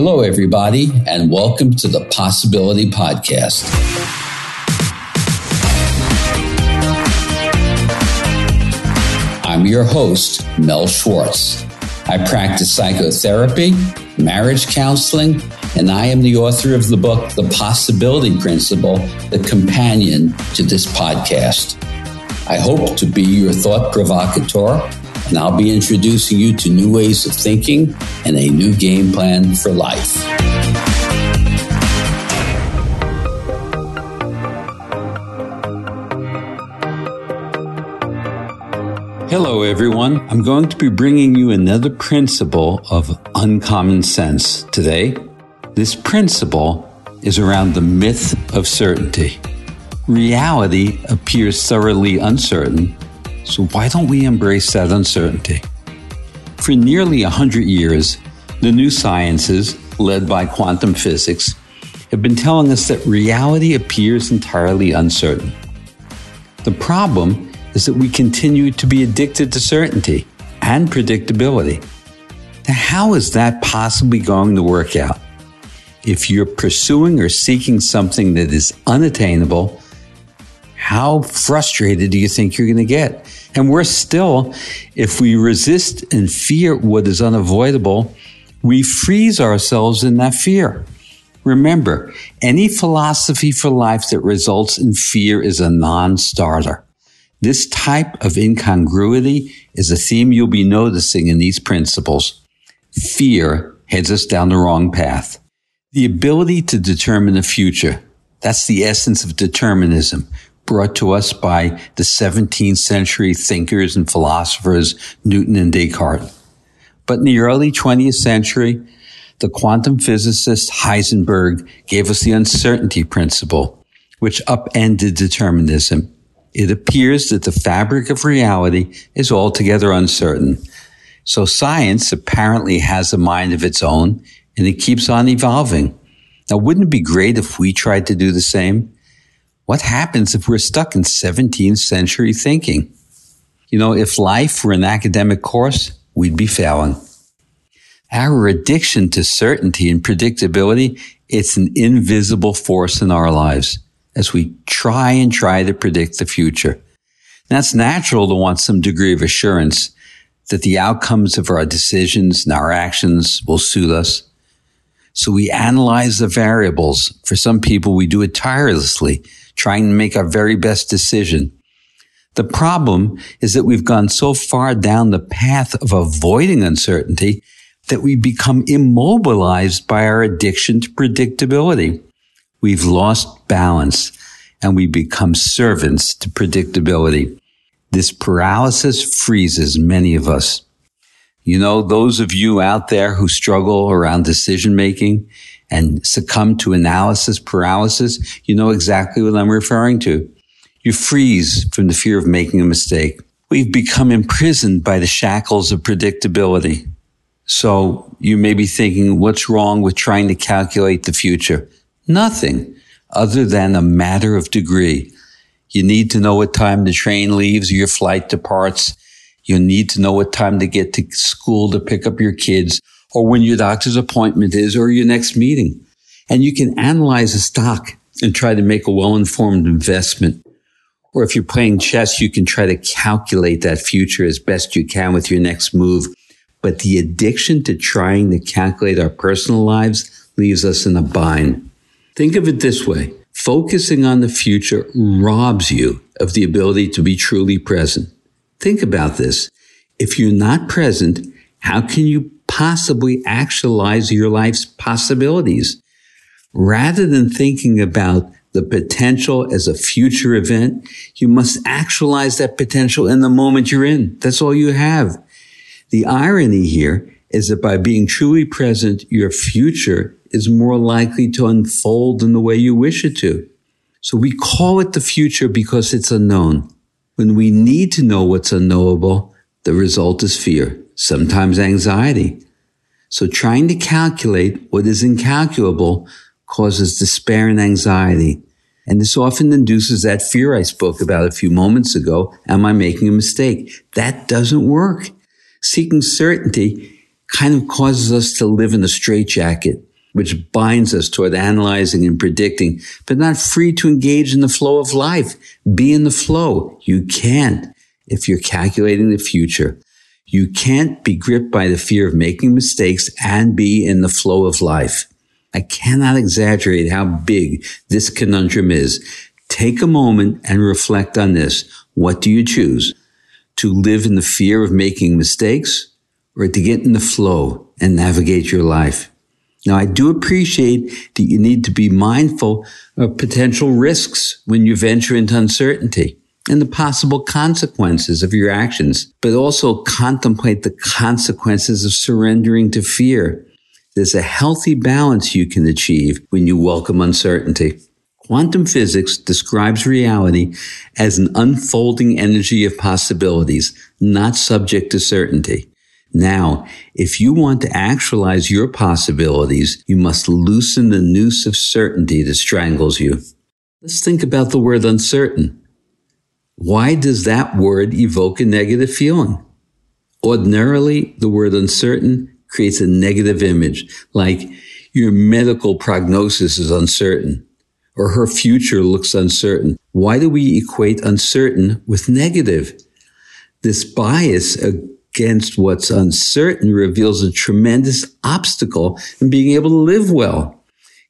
Hello, everybody, and welcome to the Possibility Podcast. I'm your host, Mel Schwartz. I practice psychotherapy, marriage counseling, and I am the author of the book, The Possibility Principle, the companion to this podcast. I hope to be your thought provocateur, and I'll be introducing you to new ways of thinking and a new game plan for life. Hello, everyone. I'm going to be bringing you another principle of uncommon sense today. This principle is around the myth of certainty. Reality appears thoroughly uncertain, so why don't we embrace that uncertainty? For nearly 100 years, the new sciences, led by quantum physics, have been telling us that reality appears entirely uncertain. The problem is that we continue to be addicted to certainty and predictability. Now, how is that possibly going to work out? If you're pursuing or seeking something that is unattainable, how frustrated do you think you're going to get? And worse still, if we resist and fear what is unavoidable, we freeze ourselves in that fear. Remember, any philosophy for life that results in fear is a non-starter. This type of incongruity is a theme you'll be noticing in these principles. Fear heads us down the wrong path. The ability to determine the future. That's the essence of determinism brought to us by the 17th century thinkers and philosophers Newton and Descartes. But in the early 20th century, the quantum physicist Heisenberg gave us the uncertainty principle, which upended determinism. It appears that the fabric of reality is altogether uncertain. So science apparently has a mind of its own and it keeps on evolving. Now, wouldn't it be great if we tried to do the same? What happens if we're stuck in 17th century thinking? You know, if life were an academic course, we'd be failing. Our addiction to certainty and predictability, it's an invisible force in our lives as we try and try to predict the future. Now, it's natural to want some degree of assurance that the outcomes of our decisions and our actions will suit us. So we analyze the variables. For some people, we do it tirelessly trying to make our very best decision. The problem is that we've gone so far down the path of avoiding uncertainty that we become immobilized by our addiction to predictability. We've lost balance and we become servants to predictability. This paralysis freezes many of us. You know, those of you out there who struggle around decision making and succumb to analysis paralysis, you know exactly what I'm referring to. You freeze from the fear of making a mistake. We've become imprisoned by the shackles of predictability. So you may be thinking, what's wrong with trying to calculate the future? Nothing other than a matter of degree. You need to know what time the train leaves your flight departs. You need to know what time to get to school to pick up your kids or when your doctor's appointment is or your next meeting. And you can analyze a stock and try to make a well-informed investment. Or if you're playing chess, you can try to calculate that future as best you can with your next move. But the addiction to trying to calculate our personal lives leaves us in a bind. Think of it this way. Focusing on the future robs you of the ability to be truly present. Think about this. If you're not present, how can you possibly actualize your life's possibilities? Rather than thinking about the potential as a future event, you must actualize that potential in the moment you're in. That's all you have. The irony here is that by being truly present, your future is more likely to unfold in the way you wish it to. So we call it the future because it's unknown. When we need to know what's unknowable, the result is fear sometimes anxiety. So trying to calculate what is incalculable causes despair and anxiety. And this often induces that fear I spoke about a few moments ago. Am I making a mistake? That doesn't work. Seeking certainty kind of causes us to live in a straitjacket. which binds us toward analyzing and predicting, but not free to engage in the flow of life. Be in the flow. You can't if you're calculating the future. You can't be gripped by the fear of making mistakes and be in the flow of life. I cannot exaggerate how big this conundrum is. Take a moment and reflect on this. What do you choose? To live in the fear of making mistakes or to get in the flow and navigate your life? Now, I do appreciate that you need to be mindful of potential risks when you venture into uncertainty and the possible consequences of your actions, but also contemplate the consequences of surrendering to fear. There's a healthy balance you can achieve when you welcome uncertainty. Quantum physics describes reality as an unfolding energy of possibilities, not subject to certainty. Now, if you want to actualize your possibilities, you must loosen the noose of certainty that strangles you. Let's think about the word uncertain. Why does that word evoke a negative feeling? Ordinarily, the word uncertain creates a negative image, like your medical prognosis is uncertain or her future looks uncertain. Why do we equate uncertain with negative? This bias against what's uncertain reveals a tremendous obstacle in being able to live well.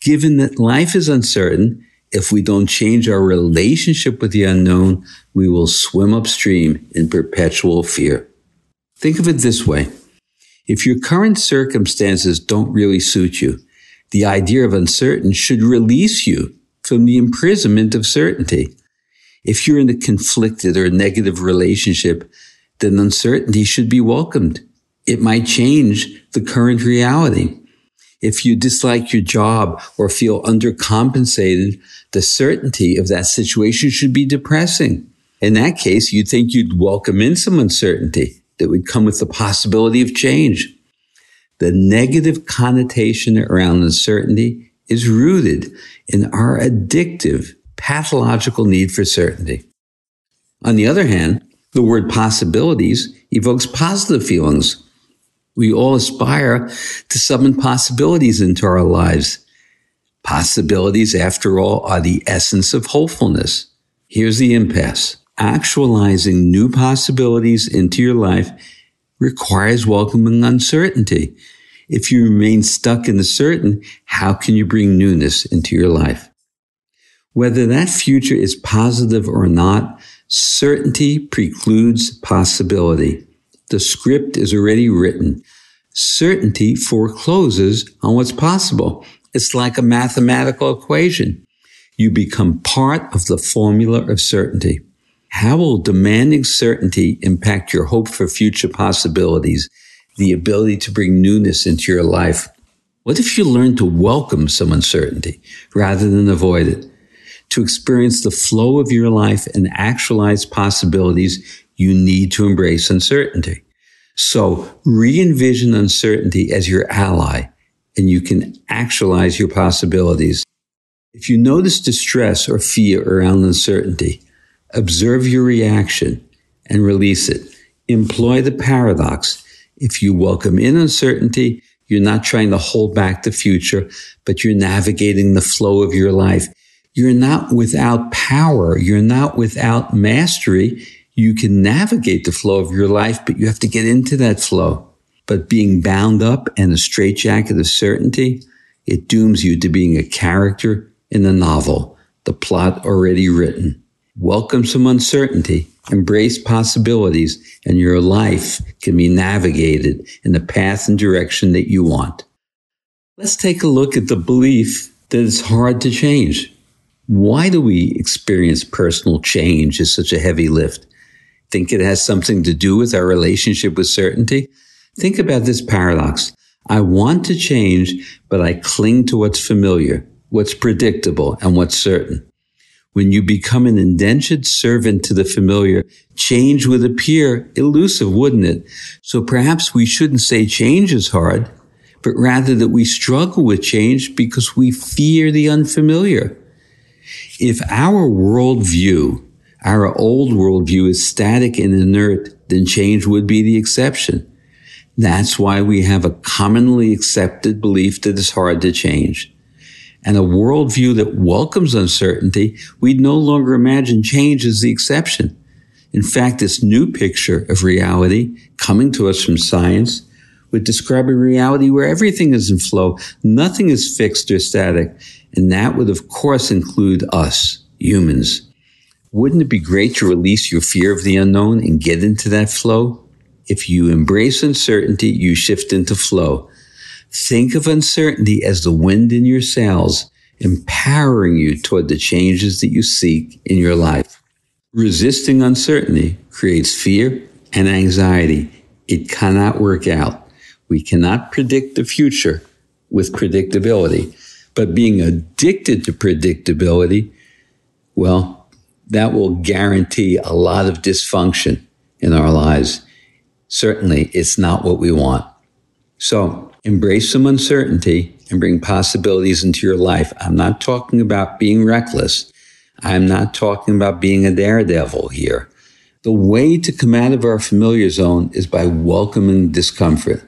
Given that life is uncertain, if we don't change our relationship with the unknown, we will swim upstream in perpetual fear. Think of it this way. If your current circumstances don't really suit you, the idea of uncertain should release you from the imprisonment of certainty. If you're in a conflicted or negative relationship, then uncertainty should be welcomed. It might change the current reality. If you dislike your job or feel undercompensated, the certainty of that situation should be depressing. In that case, you'd think you'd welcome in some uncertainty that would come with the possibility of change. The negative connotation around uncertainty is rooted in our addictive, pathological need for certainty. On the other hand, the word possibilities evokes positive feelings. We all aspire to summon possibilities into our lives. Possibilities, after all, are the essence of hopefulness. Here's the impasse actualizing new possibilities into your life requires welcoming uncertainty. If you remain stuck in the certain, how can you bring newness into your life? Whether that future is positive or not, certainty precludes possibility. The script is already written. Certainty forecloses on what's possible. It's like a mathematical equation. You become part of the formula of certainty. How will demanding certainty impact your hope for future possibilities, the ability to bring newness into your life? What if you learn to welcome some uncertainty rather than avoid it? To experience the flow of your life and actualize possibilities, you need to embrace uncertainty. So re-envision uncertainty as your ally and you can actualize your possibilities. If you notice distress or fear around uncertainty, Observe your reaction and release it. Employ the paradox. If you welcome in uncertainty, you're not trying to hold back the future, but you're navigating the flow of your life. You're not without power. You're not without mastery. You can navigate the flow of your life, but you have to get into that flow. But being bound up in a straitjacket of certainty, it dooms you to being a character in a novel, the plot already written. Welcome some uncertainty, embrace possibilities, and your life can be navigated in the path and direction that you want. Let's take a look at the belief that it's hard to change. Why do we experience personal change as such a heavy lift? Think it has something to do with our relationship with certainty? Think about this paradox. I want to change, but I cling to what's familiar, what's predictable, and what's certain. When you become an indentured servant to the familiar, change would appear elusive, wouldn't it? So perhaps we shouldn't say change is hard, but rather that we struggle with change because we fear the unfamiliar. If our worldview, our old worldview is static and inert, then change would be the exception. That's why we have a commonly accepted belief that it's hard to change. And a worldview that welcomes uncertainty, we'd no longer imagine change as the exception. In fact, this new picture of reality coming to us from science would describe a reality where everything is in flow, nothing is fixed or static, and that would of course include us, humans. Wouldn't it be great to release your fear of the unknown and get into that flow? If you embrace uncertainty, you shift into flow. Think of uncertainty as the wind in your sails, empowering you toward the changes that you seek in your life. Resisting uncertainty creates fear and anxiety. It cannot work out. We cannot predict the future with predictability, but being addicted to predictability, well, that will guarantee a lot of dysfunction in our lives certainly it's not what we want. So embrace some uncertainty and bring possibilities into your life. I'm not talking about being reckless. I'm not talking about being a daredevil here. The way to come out of our familiar zone is by welcoming discomfort.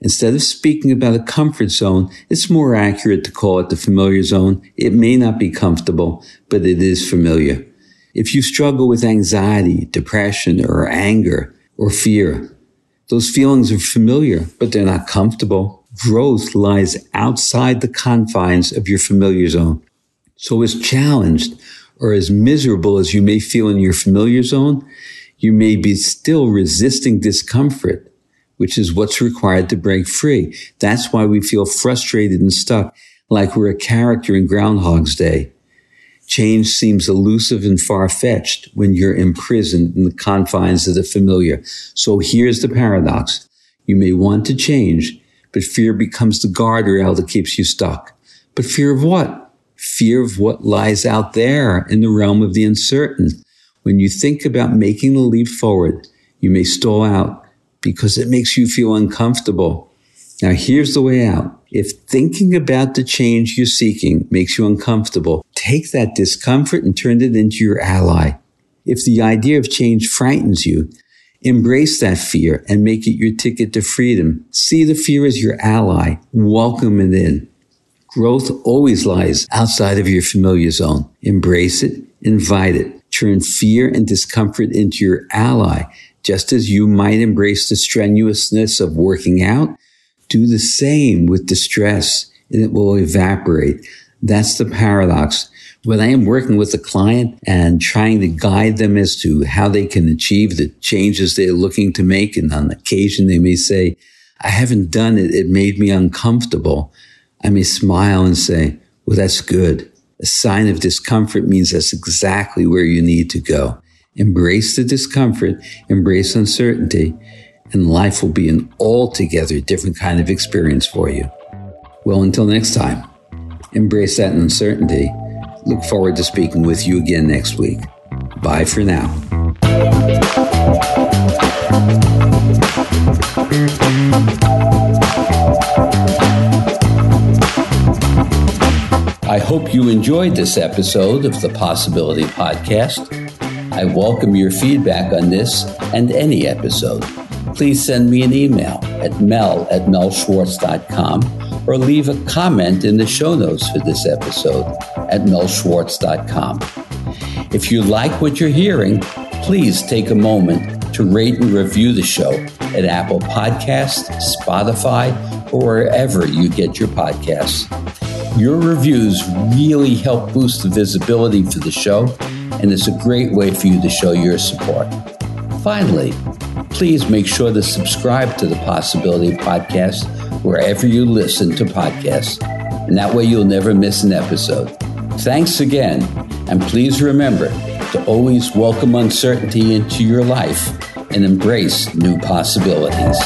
Instead of speaking about a comfort zone, it's more accurate to call it the familiar zone. It may not be comfortable, but it is familiar. If you struggle with anxiety, depression, or anger, or fear, those feelings are familiar, but they're not comfortable. Growth lies outside the confines of your familiar zone. So as challenged or as miserable as you may feel in your familiar zone, you may be still resisting discomfort, which is what's required to break free. That's why we feel frustrated and stuck, like we're a character in Groundhog's Day. Change seems elusive and far fetched when you're imprisoned in the confines of the familiar. So here's the paradox. You may want to change, but fear becomes the guardrail that keeps you stuck. But fear of what? Fear of what lies out there in the realm of the uncertain. When you think about making the leap forward, you may stall out because it makes you feel uncomfortable. Now here's the way out. If thinking about the change you're seeking makes you uncomfortable, take that discomfort and turn it into your ally. If the idea of change frightens you, embrace that fear and make it your ticket to freedom. See the fear as your ally. Welcome it in. Growth always lies outside of your familiar zone. Embrace it, invite it, turn fear and discomfort into your ally, just as you might embrace the strenuousness of working out do the same with distress and it will evaporate. That's the paradox. When I am working with a client and trying to guide them as to how they can achieve the changes they're looking to make, and on occasion they may say, I haven't done it. It made me uncomfortable. I may smile and say, well, that's good. A sign of discomfort means that's exactly where you need to go. Embrace the discomfort, embrace uncertainty, and life will be an altogether different kind of experience for you. Well, until next time, embrace that uncertainty. Look forward to speaking with you again next week. Bye for now. I hope you enjoyed this episode of the Possibility Podcast. I welcome your feedback on this and any episode please send me an email at mel at melschwartz.com or leave a comment in the show notes for this episode at melschwartz.com. If you like what you're hearing, please take a moment to rate and review the show at Apple Podcasts, Spotify, or wherever you get your podcasts. Your reviews really help boost the visibility for the show, and it's a great way for you to show your support. Finally, please make sure to subscribe to the Possibility Podcast wherever you listen to podcasts. And that way you'll never miss an episode. Thanks again. And please remember to always welcome uncertainty into your life and embrace new possibilities.